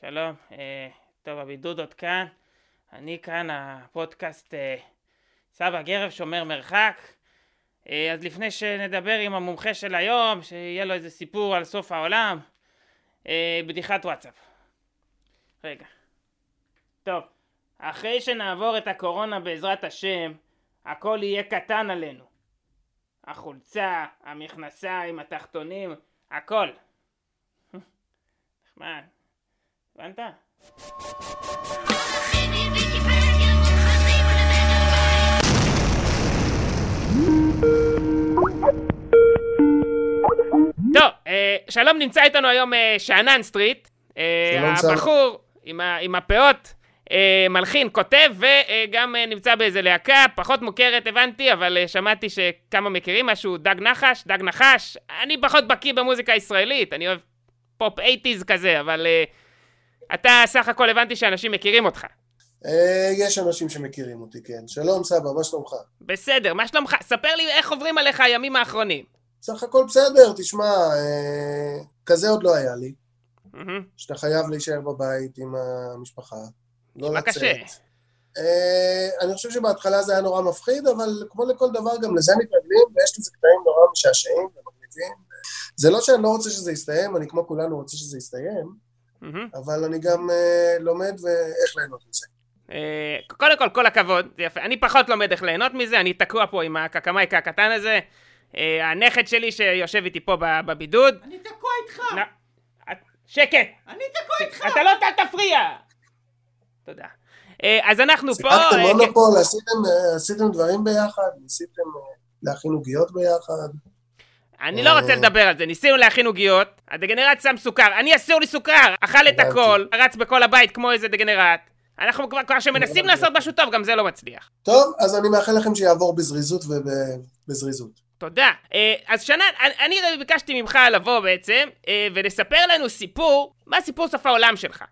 שלום, אה, טוב הבידוד עוד כאן, אני כאן הפודקאסט אה, סבא גרב שומר מרחק אה, אז לפני שנדבר עם המומחה של היום, שיהיה לו איזה סיפור על סוף העולם, אה, בדיחת וואטסאפ. רגע. טוב, אחרי שנעבור את הקורונה בעזרת השם, הכל יהיה קטן עלינו. החולצה, המכנסיים, התחתונים, הכל. נחמד. הבנת? טוב, אה, שלום נמצא איתנו היום אה, שאנן סטריט. אה. הבחור עם, הפאות, מלחין, כותב, וגם נמצא באיזה להקה, פחות מוכרת הבנתי, אבל שמעתי שכמה מכירים משהו, דג נחש, דג נחש. אני פחות בקיא במוזיקה הישראלית, אני אוהב פופ אייטיז כזה, אבל אה, אתה סך הכל הבנתי שאנשים מכירים אותך. אה, יש אנשים שמכירים אותי, כן. שלום סבא, מה שלומך? בסדר, מה שלומך? ספר לי איך עוברים עליך הימים האחרונים. סך הכל בסדר, תשמע, אה, כזה עוד לא היה לי, מהמם. שאתה חייב להישאר בבית עם המשפחה, לא לצאת. קשה. אה, אני חושב שבהתחלה זה היה נורא מפחיד, אבל כמו לכל דבר, גם לזה מתרגלים, ויש לזה קטעים נורא משעשעים ומגניבים. זה לא שאני לא רוצה שזה יסתיים, אני כמו כולנו רוצה שזה יסתיים, אבל אני גם אה, לומד ואיך ליהנות מזה. אה, קודם כל, כל הכבוד, זה יפה. אני פחות לומד איך ליהנות מזה, אני תקוע פה עם הקקמייקה הקטן הזה. אה, הנכד שלי שיושב איתי פה בבידוד. אני תקוע איתך! שקט! אני תקוע איתך! אתה לא תפריע! תודה. אז אנחנו פה... שיחקתם מונופול, עשיתם, אה, עשיתם דברים ביחד, ניסיתם להכין עוגיות ביחד. אני לא רוצה לדבר על זה, ניסינו להכין עוגיות, הדגנרט שם סוכר, אני אסור לי סוכר, אכל את. הכל, רץ בכל הבית כמו איזה דגנרט. אנחנו כבר, כבר שמנסים. לעשות משהו טוב, גם זה לא מצליח. טוב, אז אני מאחל לכם שיעבור בזריזות ובזריזות. תודה. אה, אז שנן, אני, ביקשתי ממך לבוא בעצם, אה, ולספר לנו סיפור, מה סיפור סוף העולם שלך?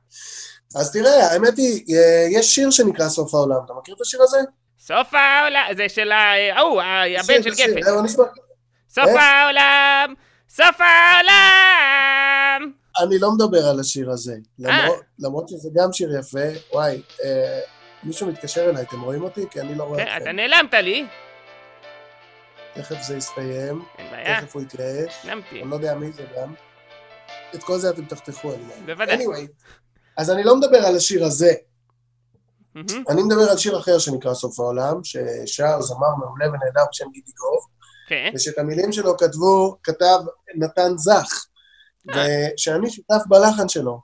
אז תראה, האמת היא, אה, יש שיר שנקרא סוף העולם, אתה מכיר את השיר הזה? סוף העולם, זה של ההוא, הבן של גפן. סוף? העולם, סוף העולם. אני לא מדבר על השיר הזה, אה. למרות- למרות שזה גם שיר יפה. וואי, אה, מישהו מתקשר אליי, אתם רואים אותי? כי אני לא רואה כן, אתה אתכם. נעלמת לי, תכף זה יסתיים, אין בעיה, תכף הוא יתייאש. נעלמתי. אני לא יודע מי זה גם. את כל זה אתם תחתכו, אני מאמין. בוודאי. anyway, אז אני לא מדבר על השיר הזה, מהמם, אני מדבר על שיר אחר שנקרא סוף העולם, ששר זמר מעולה ונהדר בשם גידי גוב, כן, ושאת המילים שלו כתבו, כתב נתן זך, ושאני שותף בלחן שלו.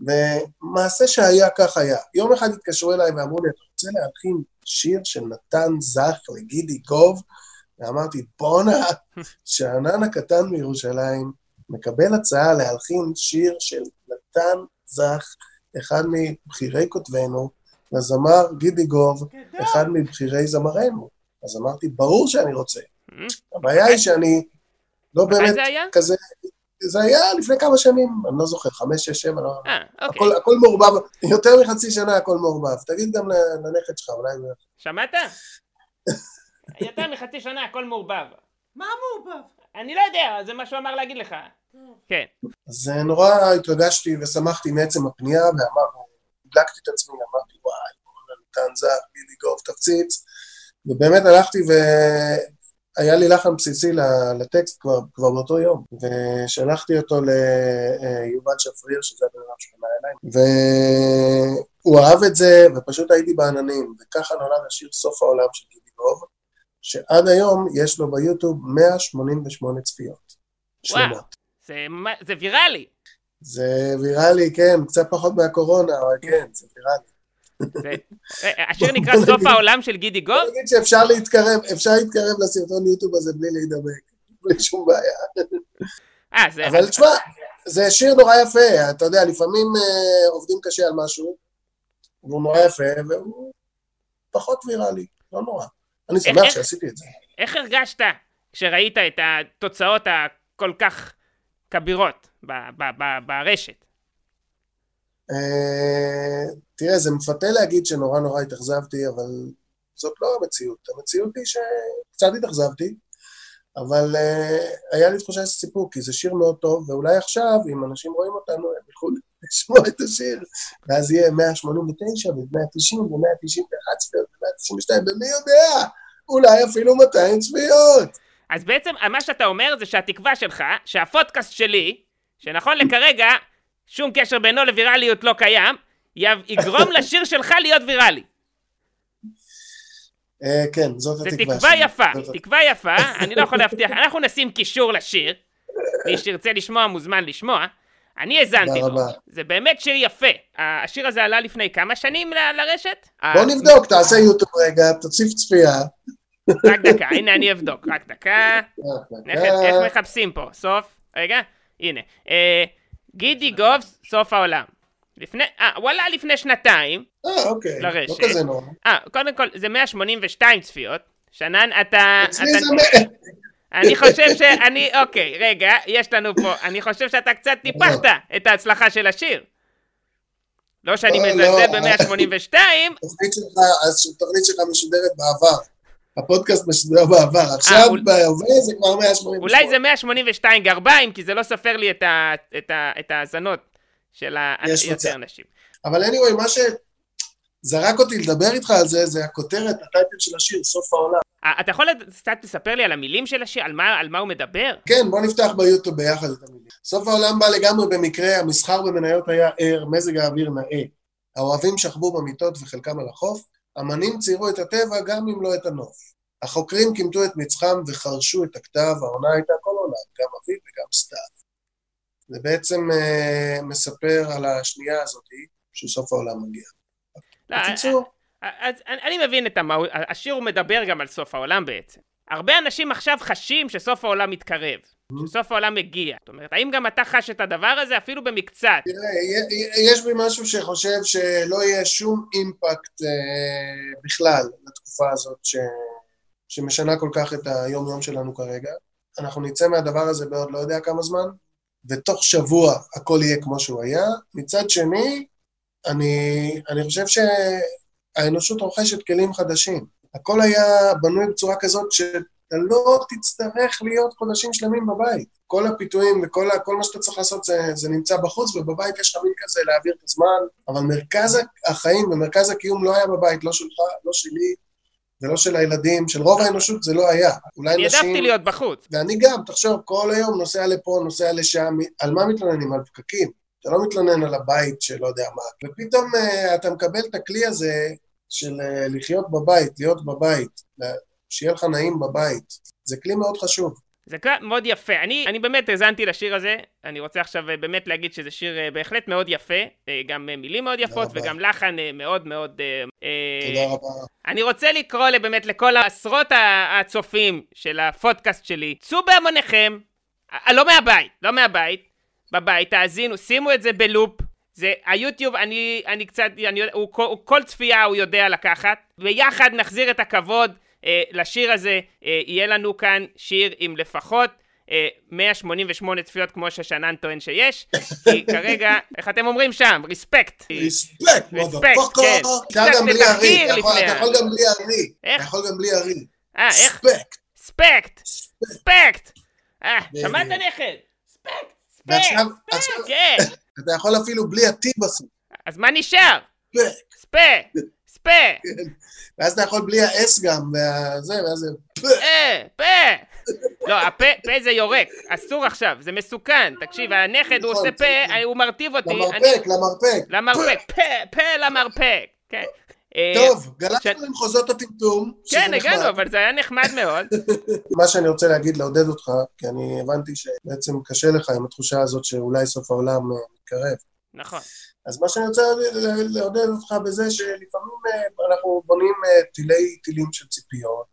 ומעשה שהיה כך היה. יום אחד התקשרו אליי ואמרו לי, אתה רוצה להלחין שיר של נתן זך לגידי גוב? ואמרתי, בואנה, שאנן הקטן מירושלים מקבל הצעה להלחין שיר של נתן זך, אחד מבכירי כותבינו, לזמר גידי גוב. אחד מבכירי זמרינו. אז אמרתי, ברור שאני רוצה. הבעיה היא שאני לא באמת? כזה... זה היה לפני כמה שנים, אני לא זוכר, חמש, שש, שבע, לא... אה, אוקיי. הכל, הכל מעורבב, יותר מחצי שנה הכל מעורבב. תגיד גם לנכד שלך, אולי... שמעת? יותר מחצי שנה הכל מעורבב. מה מעורבב? אני לא יודע, זה מה שהוא אמר להגיד לך. כן. אז נורא התרגשתי ושמחתי מעצם הפנייה, ואמרנו, הדלקתי את עצמי, אמרתי, וואי, נתן זר, גידי גוב, תפציץ. ובאמת הלכתי והיה לי לחן בסיסי לטקסט כבר, כבר באותו יום, ושלחתי אותו ליובל שפריר, שזה הבן אדם שפנה אליי, והוא אהב את זה, ופשוט הייתי בעננים, וככה נולד השיר סוף העולם של גידי גוב, שעד היום יש לו ביוטיוב 188 צפיות. וואו. שלמות. זה מה- זה ויראלי. זה ויראלי, כן, קצת פחות מהקורונה, אבל כן, זה ויראלי. אה, השיר נקרא סוף העולם של גידי גוב? בוא נגיד שאפשר להתקרב, אפשר להתקרב לסרטון יוטיוב הזה בלי להידבק, בלי שום בעיה. אה. אבל תשמע, זה שיר נורא יפה, אתה יודע, לפעמים אה, עובדים קשה על משהו, והוא נורא יפה, והוא פחות ויראלי, לא נורא. אני שמח שעשיתי את זה. איך הרגשת כשראית את התוצאות הכל כך כבירות ברשת? אה, תראה, זה מפתה להגיד שנורא נורא התאכזבתי, אבל זאת לא המציאות. המציאות היא שקצת התאכזבתי, אבל uh, היה לי תחושה של סיפוק, כי זה שיר מאוד טוב, ואולי עכשיו, אם אנשים רואים אותנו, הם ילכו לשמוע את השיר, ואז יהיה 189 ו-190 ו-191 צפיות ו-192, ומי יודע, אולי אפילו 200 צפיות. אז בעצם מה שאתה אומר זה שהתקווה שלך, שהפודקאסט שלי, שנכון לכרגע, שום קשר בינו לווירליות לא קיים, יגרום לשיר שלך להיות ויראלי. אה, כן, זאת זה התקווה תקווה שלי. יפה, זאת תקווה יפה, אני לא יכול להבטיח, אנחנו נשים קישור לשיר, מי שירצה לשמוע מוזמן לשמוע. אני האזנתי לו. זה באמת שיר יפה. השיר הזה עלה לפני כמה שנים לרשת? בוא נבדוק, תעשה יוטיוב רגע, תוסיף צפייה. רק דקה, הנה אני אבדוק, רק דקה. איך מחפשים פה? סוף? רגע, הנה. אה, גידי גובס, סוף העולם. לפני, אה, הוא עלה לפני שנתיים. אה, אוקיי, לא לרשת. כזה נורא. אה, קודם כל, זה 182 צפיות. שנן, אתה... אצלי אתה- זה. אני חושב שאני, אוקיי, רגע, יש לנו פה, אני חושב שאתה קצת טיפחת את ההצלחה של השיר. לא שאני לא, מזלזל לא. ב-182, התוכנית שלך, אז התוכנית שלך משודרת בעבר. הפודקאסט משודר בעבר. עכשיו, אול- בהווה זה כבר 188. אה, אולי זה 182 גרביים, כי זה לא סופר לי את ה- את ה- את ההאזנות של ה- יש יותר מצב. נשים. אבל anyway, מה שזרק אותי לדבר איתך על זה, זה הכותרת, הטייטל של השיר, סוף העולם. אה, אתה יכול קצת לספר לי על המילים של השיר? על מה- על מה הוא מדבר? כן, בוא נפתח ביוטיוב ביחד את המילים. סוף העולם בא לגמרי במקרה, המסחר במניות היה ער, מזג האוויר נאה. האוהבים שכבו במיטות וחלקם על החוף, אמנים ציירו את הטבע גם אם לא את הנוף. החוקרים כימתו את מצחם וחרשו את הכתב, העונה הייתה כל עונה, גם אביב וגם סתיו. זה בעצם אה, מספר על השנייה הזאת, שסוף העולם מגיע. לא, בקיצור, אז אני, אני מבין את המהות, השיר הוא מדבר גם על סוף העולם בעצם. הרבה אנשים עכשיו חשים שסוף העולם מתקרב, שסוף העולם מגיע. זאת אומרת, האם גם אתה חש את הדבר הזה אפילו במקצת? תראה, יש בי משהו שחושב שלא יהיה שום אימפקט אה, בכלל לתקופה הזאת ש... שמשנה כל כך את היום-יום שלנו כרגע. אנחנו נצא מהדבר הזה בעוד לא יודע כמה זמן, ותוך שבוע הכל יהיה כמו שהוא היה. מצד שני, אני, אני חושב שהאנושות רוכשת כלים חדשים. הכל היה בנוי בצורה כזאת שאתה לא תצטרך להיות חודשים שלמים בבית. כל הפיתויים וכל כל מה שאתה צריך לעשות זה, זה נמצא בחוץ, ובבית יש לך מין כזה להעביר את הזמן, אבל מרכז החיים ומרכז הקיום לא היה בבית, לא שלך, לא שלי ולא של הילדים, של רוב האנושות זה לא היה. אולי נשים... העדפתי להיות בחוץ. ואני גם, תחשוב, כל היום נוסע לפה, נוסע לשם, על מה מתלוננים? על פקקים. אתה לא מתלונן על הבית שלא יודע מה. ופתאום uh, אתה מקבל את הכלי הזה של uh, לחיות בבית, להיות בבית, שיהיה לך נעים בבית. זה כלי מאוד חשוב. זה קלט מאוד יפה. אני, אני באמת האזנתי לשיר הזה, אני רוצה עכשיו אה, באמת להגיד שזה שיר אה, בהחלט מאוד יפה, אה, גם מילים מאוד יפות. וגם לחן מאוד מאוד... תודה רבה. אני רוצה לקרוא באמת לכל העשרות ה- הצופים של הפודקאסט שלי, צאו בהמוניכם, לא מהבית, לא מהבית, בבית, תאזינו, שימו את זה בלופ. זה היוטיוב, אני, אני קצת, אני, הוא, כל- הוא, כל צפייה הוא יודע לקחת, ויחד נחזיר את הכבוד אה, לשיר הזה, אה, יהיה לנו כאן שיר עם לפחות אה, 188 צפיות כמו ששנן טוען שיש, כי כרגע, איך אתם אומרים שם? ריספקט. ריספקט, ריספקט. כן. אפשר גם בלי ארי, אתה יכול- גם בלי ארי. אתה יכול גם בלי ארי. אה, איך? ספקט! ספקט! אה. שמעת נכד? ספקט! ספקט! ספקט! כן! אתה יכול אפילו בלי ה-T בסוף. אז מה נשאר? ספק. ספה! ואז אתה יכול בלי ה-S גם, וזה, ואז זה... אה! פה! לא, הפה פה זה יורק, אסור עכשיו, זה מסוכן. תקשיב, הנכד הוא עושה פה, הוא מרטיב אותי. למרפק, למרפק. למרפק. פה! פה למרפק. כן. אה, טוב, גלשנו למחוזות הטמטום. כן. הגענו, אבל זה היה נחמד מאוד. מה שאני רוצה להגיד, לעודד אותך, כי אני הבנתי שבעצם קשה לך עם התחושה הזאת שאולי סוף העולם אה, מתקרב. נכון. אז מה שאני רוצה לעודד אותך בזה שלפעמים אה, אנחנו בונים אה, תילי תילים של ציפיות,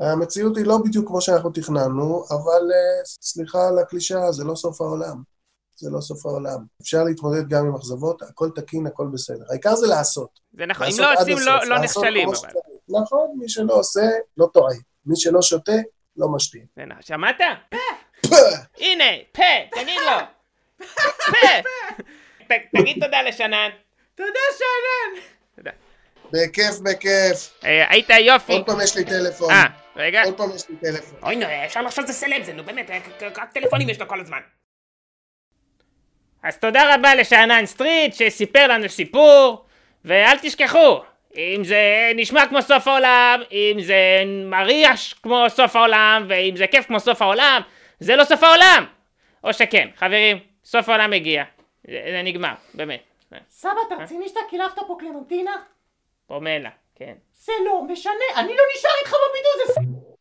והמציאות היא לא בדיוק כמו שאנחנו תכננו, אבל אה, סליחה על הקלישאה, זה לא סוף העולם. זה לא סוף העולם. אפשר להתמודד גם עם אכזבות, הכל תקין, הכל בסדר. העיקר זה לעשות. זה נכון, אם לא עושים לא- לא נכשלים. אבל. נכון, מי שלא עושה, לא טועה. מי שלא שותה, לא משתין. זה נכון. שמעת? פה! הנה, פה, תגיד לו. פה. תגיד תודה לשנן. תודה! תודה. בכיף, בכיף. אה, היית יופי. עוד פעם יש לי טלפון. אה, רגע. עוד פעם יש לי טלפון. אוי נו, אפשר לחשוב שזה סלב זה, נו באמת, רק- רק טלפונים יש לו כל הזמן. אז תודה רבה לשאנן סטריט שסיפר לנו סיפור, ואל תשכחו, אם זה נשמע כמו סוף העולם, אם זה מריח כמו סוף העולם, ואם זה כיף כמו סוף העולם, זה לא סוף העולם! או שכן, חברים, סוף העולם הגיע. זה, זה נגמר, באמת. סבא, אתה רציני שאתה קילפת פה קלמנטינה? פומלה, כן. זה לא משנה, אני לא נשאר איתך בבידוד הזה!